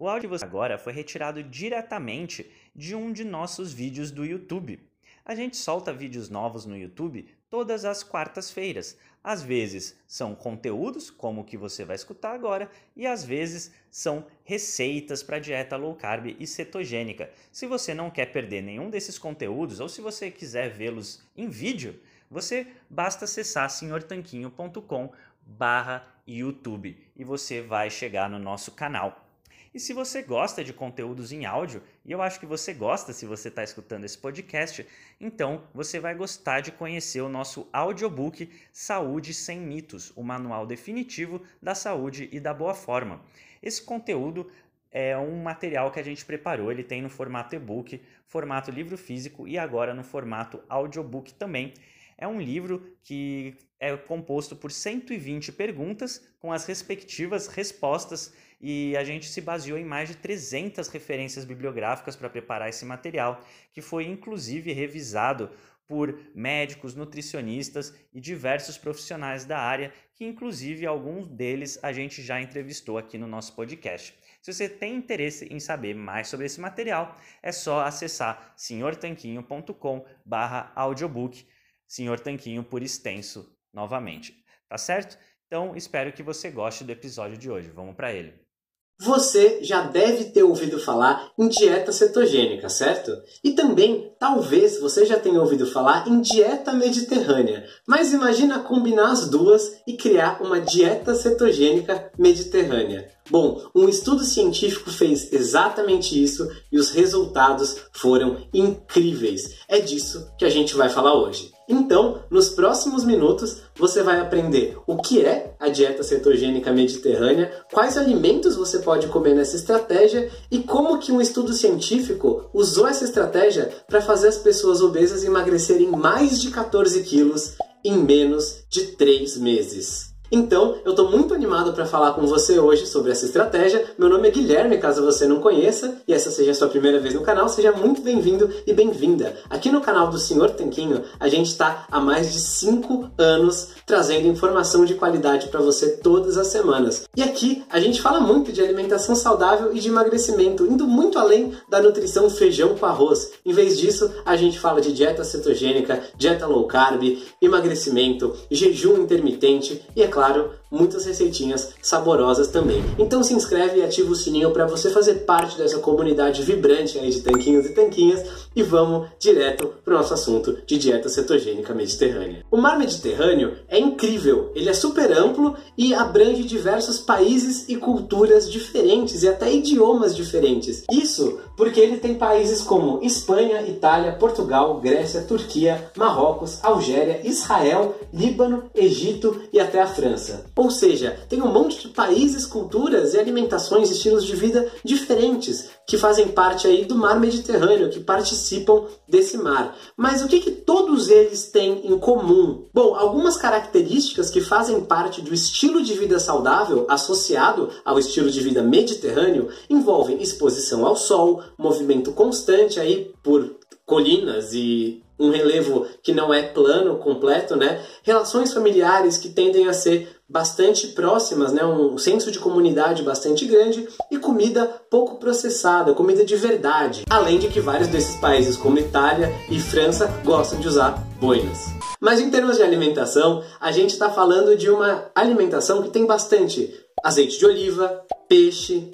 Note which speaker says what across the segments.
Speaker 1: O áudio você agora foi retirado diretamente de um de nossos vídeos do YouTube. A gente solta vídeos novos no YouTube todas as quartas-feiras. Às vezes são conteúdos, como o que você vai escutar agora, e às vezes são receitas para dieta low carb e cetogênica. Se você não quer perder nenhum desses conteúdos ou se você quiser vê-los em vídeo, você basta acessar senhortanquinho.com barra YouTube e você vai chegar no nosso canal. E se você gosta de conteúdos em áudio, e eu acho que você gosta se você está escutando esse podcast, então você vai gostar de conhecer o nosso audiobook Saúde Sem Mitos, o manual definitivo da saúde e da boa forma. Esse conteúdo é um material que a gente preparou, ele tem no formato e-book, formato livro físico e agora no formato audiobook também. É um livro que é composto por 120 perguntas com as respectivas respostas e a gente se baseou em mais de 300 referências bibliográficas para preparar esse material, que foi inclusive revisado por médicos, nutricionistas e diversos profissionais da área, que inclusive alguns deles a gente já entrevistou aqui no nosso podcast. Se você tem interesse em saber mais sobre esse material, é só acessar senhortanquinho.com/audiobook Senhor Tanquinho por extenso novamente. Tá certo? Então, espero que você goste do episódio de hoje. Vamos para ele.
Speaker 2: Você já deve ter ouvido falar em dieta cetogênica, certo? E também, talvez, você já tenha ouvido falar em dieta mediterrânea. Mas imagina combinar as duas e criar uma dieta cetogênica mediterrânea. Bom, um estudo científico fez exatamente isso e os resultados foram incríveis. É disso que a gente vai falar hoje. Então, nos próximos minutos, você vai aprender o que é a dieta cetogênica mediterrânea, quais alimentos você pode comer nessa estratégia e como que um estudo científico usou essa estratégia para fazer as pessoas obesas emagrecerem mais de 14 quilos em menos de 3 meses. Então, eu estou muito animado para falar com você hoje sobre essa estratégia. Meu nome é Guilherme, caso você não conheça, e essa seja a sua primeira vez no canal, seja muito bem-vindo e bem-vinda. Aqui no canal do Senhor Tanquinho, a gente está há mais de 5 anos trazendo informação de qualidade para você todas as semanas. E aqui a gente fala muito de alimentação saudável e de emagrecimento, indo muito além da nutrição feijão com arroz. Em vez disso, a gente fala de dieta cetogênica, dieta low carb, emagrecimento, jejum intermitente e, é claro, muitas receitinhas saborosas também. Então se inscreve e ativa o sininho para você fazer parte dessa comunidade vibrante aí de tanquinhos e tanquinhas e vamos direto para o nosso assunto de dieta cetogênica mediterrânea. O mar Mediterrâneo é incrível, ele é super amplo e abrange diversos países e culturas diferentes e até idiomas diferentes. Isso porque ele tem países como Espanha, Itália, Portugal, Grécia, Turquia, Marrocos, Algéria, Israel, Líbano, Egito e até a França. Ou seja, tem um monte de países, culturas e alimentações, estilos de vida diferentes que fazem parte aí do mar Mediterrâneo, que participam desse mar. Mas o que, que todos eles têm em comum? Bom, algumas características que fazem parte do estilo de vida saudável associado ao estilo de vida mediterrâneo envolvem exposição ao sol, movimento constante aí por colinas e um relevo que não é plano completo, né? Relações familiares que tendem a ser bastante próximas, né? Um senso de comunidade bastante grande e comida pouco processada, comida de verdade. Além de que vários desses países, como Itália e França, gostam de usar boinas. Mas em termos de alimentação, a gente está falando de uma alimentação que tem bastante azeite de oliva, peixe,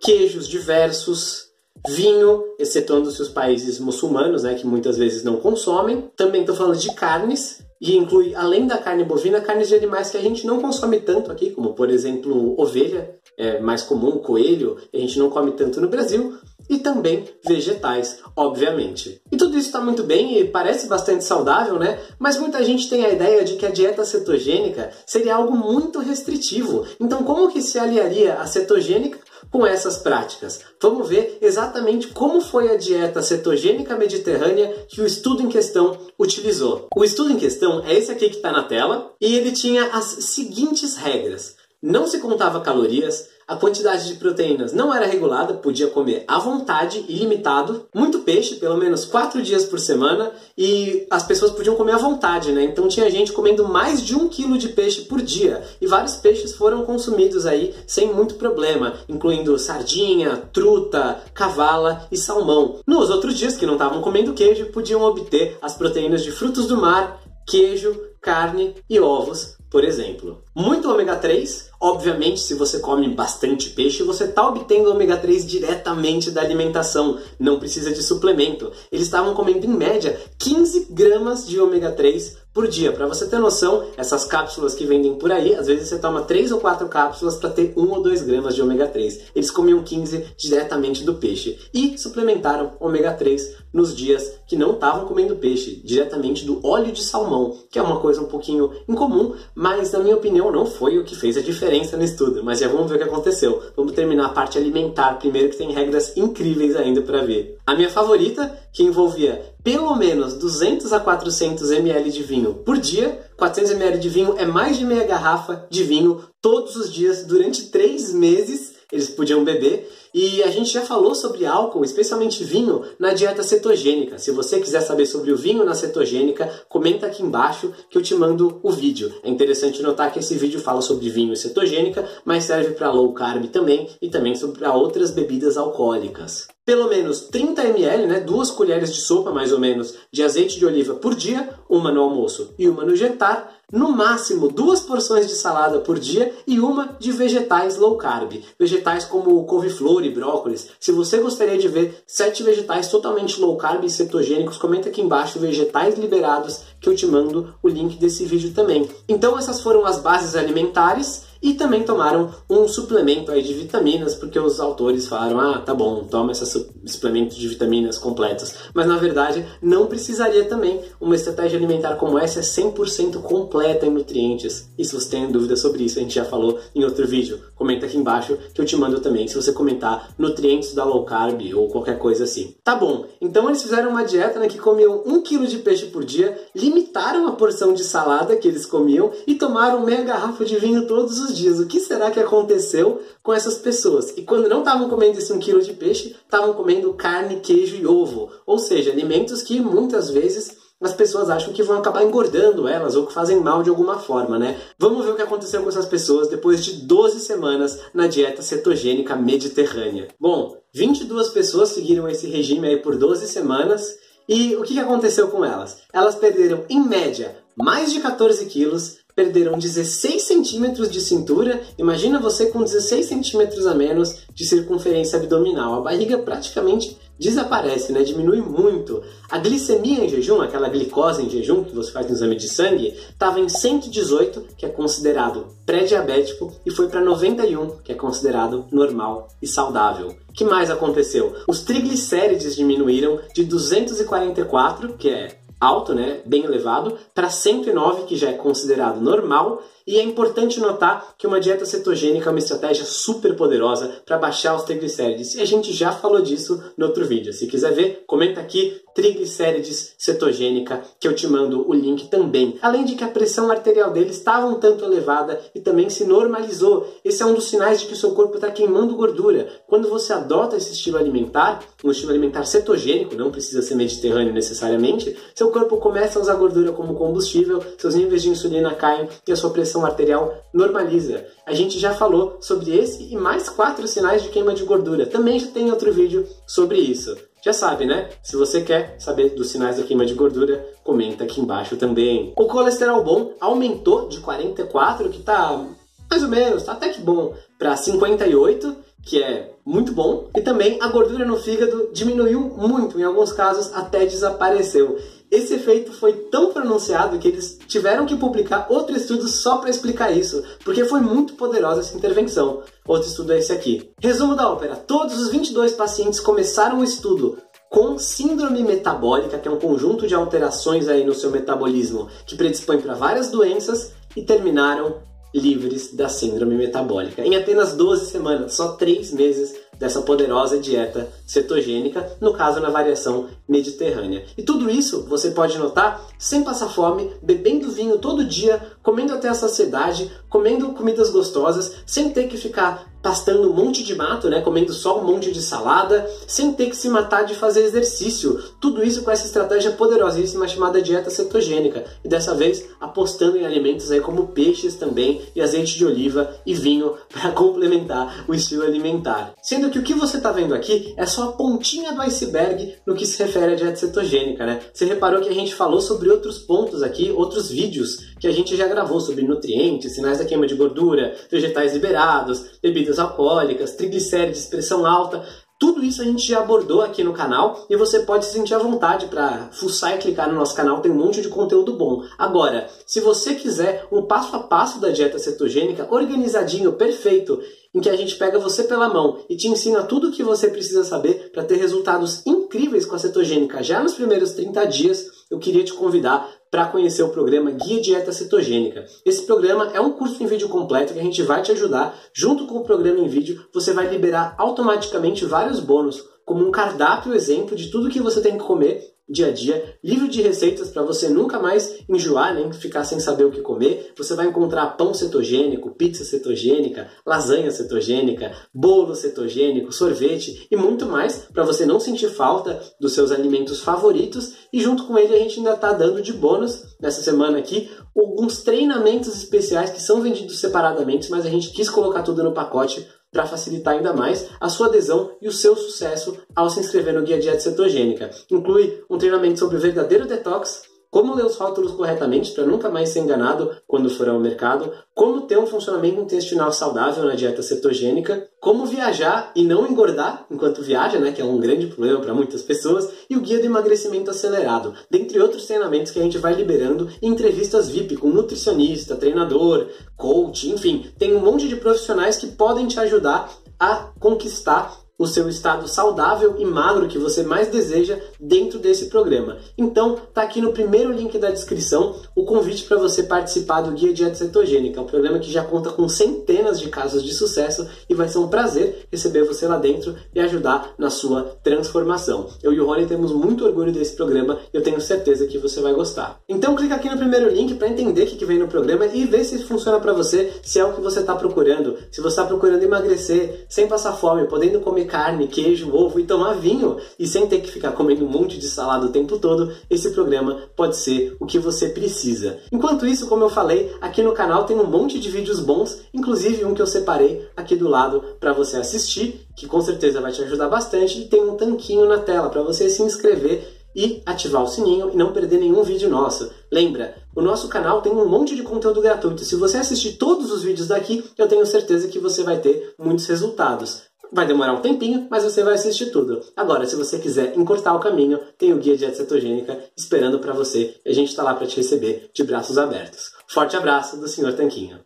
Speaker 2: queijos diversos, vinho, excetuando-se os países muçulmanos, né, que muitas vezes não consomem. Também estou falando de carnes, e inclui, além da carne bovina, carnes de animais que a gente não consome tanto aqui, como por exemplo ovelha, é mais comum, coelho, a gente não come tanto no Brasil, e também vegetais, obviamente. E tudo isso está muito bem e parece bastante saudável, né? Mas muita gente tem a ideia de que a dieta cetogênica seria algo muito restritivo. Então, como que se aliaria a cetogênica com essas práticas. Vamos ver exatamente como foi a dieta cetogênica mediterrânea que o estudo em questão utilizou. O estudo em questão é esse aqui que está na tela e ele tinha as seguintes regras. Não se contava calorias, a quantidade de proteínas não era regulada, podia comer à vontade, ilimitado, muito peixe, pelo menos quatro dias por semana, e as pessoas podiam comer à vontade, né? Então tinha gente comendo mais de um quilo de peixe por dia, e vários peixes foram consumidos aí sem muito problema, incluindo sardinha, truta, cavala e salmão. Nos outros dias que não estavam comendo queijo, podiam obter as proteínas de frutos do mar, queijo, carne e ovos, por exemplo. Muito ômega 3, obviamente, se você come bastante peixe, você está obtendo ômega 3 diretamente da alimentação, não precisa de suplemento. Eles estavam comendo em média 15 gramas de ômega 3 por dia. Para você ter noção, essas cápsulas que vendem por aí, às vezes você toma 3 ou 4 cápsulas para ter 1 ou 2 gramas de ômega 3. Eles comiam 15 diretamente do peixe e suplementaram ômega 3 nos dias que não estavam comendo peixe, diretamente do óleo de salmão, que é uma coisa um pouquinho incomum, mas na minha opinião não foi o que fez a diferença no estudo. Mas já vamos ver o que aconteceu. Vamos terminar a parte alimentar primeiro, que tem regras incríveis ainda para ver. A minha favorita, que envolvia pelo menos 200 a 400 ml de vinho por dia. 400 ml de vinho é mais de meia garrafa de vinho todos os dias durante três meses eles podiam beber. E a gente já falou sobre álcool, especialmente vinho, na dieta cetogênica. Se você quiser saber sobre o vinho na cetogênica, comenta aqui embaixo que eu te mando o vídeo. É interessante notar que esse vídeo fala sobre vinho e cetogênica, mas serve para low carb também e também para outras bebidas alcoólicas. Pelo menos 30 ml, né, duas colheres de sopa mais ou menos, de azeite de oliva por dia, uma no almoço e uma no jantar, no máximo duas porções de salada por dia e uma de vegetais low carb. Vegetais como couve-flor e brócolis. Se você gostaria de ver sete vegetais totalmente low carb e cetogênicos, comenta aqui embaixo vegetais liberados que eu te mando o link desse vídeo também. Então essas foram as bases alimentares e também tomaram um suplemento aí de vitaminas, porque os autores falaram: ah, tá bom, toma esse suplemento de vitaminas completos. Mas na verdade, não precisaria também. Uma estratégia alimentar como essa é 100% completa em nutrientes. E se você tem dúvida sobre isso, a gente já falou em outro vídeo. Comenta aqui embaixo que eu te mando também, se você comentar nutrientes da low carb ou qualquer coisa assim. Tá bom, então eles fizeram uma dieta né, que comiam 1 kg de peixe por dia, limitaram a porção de salada que eles comiam e tomaram meia garrafa de vinho todos os os dias o que será que aconteceu com essas pessoas. E quando não estavam comendo esse 1 quilo de peixe, estavam comendo carne, queijo e ovo. Ou seja, alimentos que muitas vezes as pessoas acham que vão acabar engordando elas ou que fazem mal de alguma forma, né? Vamos ver o que aconteceu com essas pessoas depois de 12 semanas na dieta cetogênica mediterrânea. Bom, 22 pessoas seguiram esse regime aí por 12 semanas e o que aconteceu com elas? Elas perderam, em média, mais de 14 quilos, perderam 16 centímetros de cintura. Imagina você com 16 centímetros a menos de circunferência abdominal. A barriga praticamente desaparece, né? diminui muito. A glicemia em jejum, aquela glicose em jejum que você faz no exame de sangue, estava em 118, que é considerado pré-diabético, e foi para 91, que é considerado normal e saudável. O que mais aconteceu? Os triglicérides diminuíram de 244, que é alto, né, bem elevado, para 109, que já é considerado normal, e é importante notar que uma dieta cetogênica é uma estratégia super poderosa para baixar os triglicérides. E a gente já falou disso no outro vídeo. Se quiser ver, comenta aqui triglicérides cetogênica, que eu te mando o link também. Além de que a pressão arterial dele estava um tanto elevada e também se normalizou. Esse é um dos sinais de que o seu corpo está queimando gordura. Quando você adota esse estilo alimentar, um estilo alimentar cetogênico, não precisa ser mediterrâneo necessariamente, seu corpo começa a usar gordura como combustível, seus níveis de insulina caem e a sua pressão arterial normaliza. A gente já falou sobre esse e mais quatro sinais de queima de gordura. Também já tem outro vídeo sobre isso. Já sabe, né? Se você quer saber dos sinais da queima de gordura, comenta aqui embaixo também. O colesterol bom aumentou de 44, que tá mais ou menos, tá até que bom, para 58, que é muito bom. E também a gordura no fígado diminuiu muito, em alguns casos até desapareceu. Esse efeito foi tão pronunciado que eles tiveram que publicar outro estudo só para explicar isso, porque foi muito poderosa essa intervenção. Outro estudo é esse aqui. Resumo da ópera: todos os 22 pacientes começaram o estudo com síndrome metabólica, que é um conjunto de alterações aí no seu metabolismo que predispõe para várias doenças, e terminaram livres da síndrome metabólica. Em apenas 12 semanas, só 3 meses dessa poderosa dieta cetogênica, no caso na variação mediterrânea. E tudo isso você pode notar sem passar fome, bebendo vinho todo dia, comendo até a saciedade, comendo comidas gostosas, sem ter que ficar pastando um monte de mato, né, comendo só um monte de salada, sem ter que se matar de fazer exercício. Tudo isso com essa estratégia poderosíssima chamada dieta cetogênica. E dessa vez apostando em alimentos aí como peixes também e azeite de oliva e vinho para complementar o estilo alimentar. Sendo que o que você está vendo aqui é só a pontinha do iceberg no que se refere à dieta cetogênica, né? Você reparou que a gente falou sobre outros pontos aqui, outros vídeos que a gente já gravou sobre nutrientes, sinais da queima de gordura, vegetais liberados, bebidas alcoólicas, triglicérides, pressão alta. Tudo isso a gente já abordou aqui no canal e você pode se sentir à vontade para fuçar e clicar no nosso canal, tem um monte de conteúdo bom. Agora, se você quiser um passo a passo da dieta cetogênica, organizadinho, perfeito, em que a gente pega você pela mão e te ensina tudo o que você precisa saber para ter resultados incríveis com a cetogênica já nos primeiros 30 dias, eu queria te convidar para conhecer o programa Guia Dieta Cetogênica. Esse programa é um curso em vídeo completo que a gente vai te ajudar. Junto com o programa em vídeo, você vai liberar automaticamente vários bônus, como um cardápio exemplo de tudo que você tem que comer dia a dia, livro de receitas para você nunca mais enjoar, nem ficar sem saber o que comer. Você vai encontrar pão cetogênico, pizza cetogênica, lasanha cetogênica, bolo cetogênico, sorvete e muito mais para você não sentir falta dos seus alimentos favoritos. E junto com ele a gente ainda está dando de bônus nessa semana aqui alguns treinamentos especiais que são vendidos separadamente, mas a gente quis colocar tudo no pacote para facilitar ainda mais a sua adesão e o seu sucesso ao se inscrever no Guia Dieta Cetogênica. Inclui um treinamento sobre o verdadeiro detox, como ler os rótulos corretamente para nunca mais ser enganado quando for ao mercado, como ter um funcionamento intestinal saudável na dieta cetogênica, como viajar e não engordar enquanto viaja, né, que é um grande problema para muitas pessoas, e o guia do emagrecimento acelerado, dentre outros treinamentos que a gente vai liberando em entrevistas VIP com nutricionista, treinador, coach, enfim, tem um monte de profissionais que podem te ajudar a conquistar o seu estado saudável e magro que você mais deseja dentro desse programa. Então, tá aqui no primeiro link da descrição o convite para você participar do Guia Dieta Cetogênica, um programa que já conta com centenas de casos de sucesso e vai ser um prazer receber você lá dentro e ajudar na sua transformação. Eu e o Rony temos muito orgulho desse programa e eu tenho certeza que você vai gostar. Então, clica aqui no primeiro link para entender o que vem no programa e ver se funciona para você, se é o que você está procurando, se você está procurando emagrecer sem passar fome, podendo comer carne, queijo, ovo e tomar vinho e sem ter que ficar comendo um monte de salada o tempo todo, esse programa pode ser o que você precisa. Enquanto isso, como eu falei, aqui no canal tem um monte de vídeos bons, inclusive um que eu separei aqui do lado para você assistir, que com certeza vai te ajudar bastante e tem um tanquinho na tela para você se inscrever e ativar o sininho e não perder nenhum vídeo nosso. Lembra, o nosso canal tem um monte de conteúdo gratuito. Se você assistir todos os vídeos daqui, eu tenho certeza que você vai ter muitos resultados. Vai demorar um tempinho, mas você vai assistir tudo. Agora, se você quiser encurtar o caminho, tem o Guia Dieta Cetogênica esperando para você a gente está lá para te receber de braços abertos. Forte abraço do Sr. Tanquinho.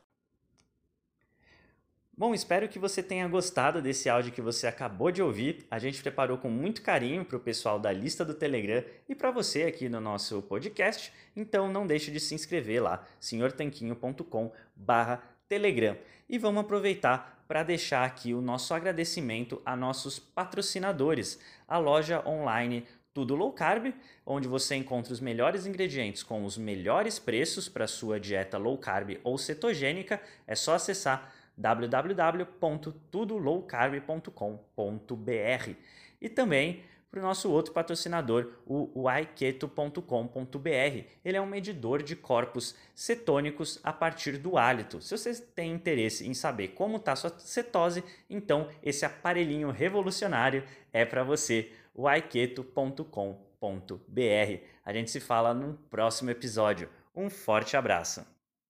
Speaker 1: Bom, espero que você tenha gostado desse áudio que você acabou de ouvir. A gente preparou com muito carinho para o pessoal da lista do Telegram e para você aqui no nosso podcast. Então não deixe de se inscrever lá, senhortanquinho.com/telegram. E vamos aproveitar para deixar aqui o nosso agradecimento a nossos patrocinadores, a loja online Tudo Low Carb, onde você encontra os melhores ingredientes com os melhores preços para sua dieta low carb ou cetogênica. É só acessar www.tudolowcarb.com.br. E também para o nosso outro patrocinador, o aiketo.com.br. Ele é um medidor de corpos cetônicos a partir do hálito. Se você tem interesse em saber como está sua cetose, então esse aparelhinho revolucionário é para você, o aiketo.com.br. A gente se fala no próximo episódio. Um forte abraço!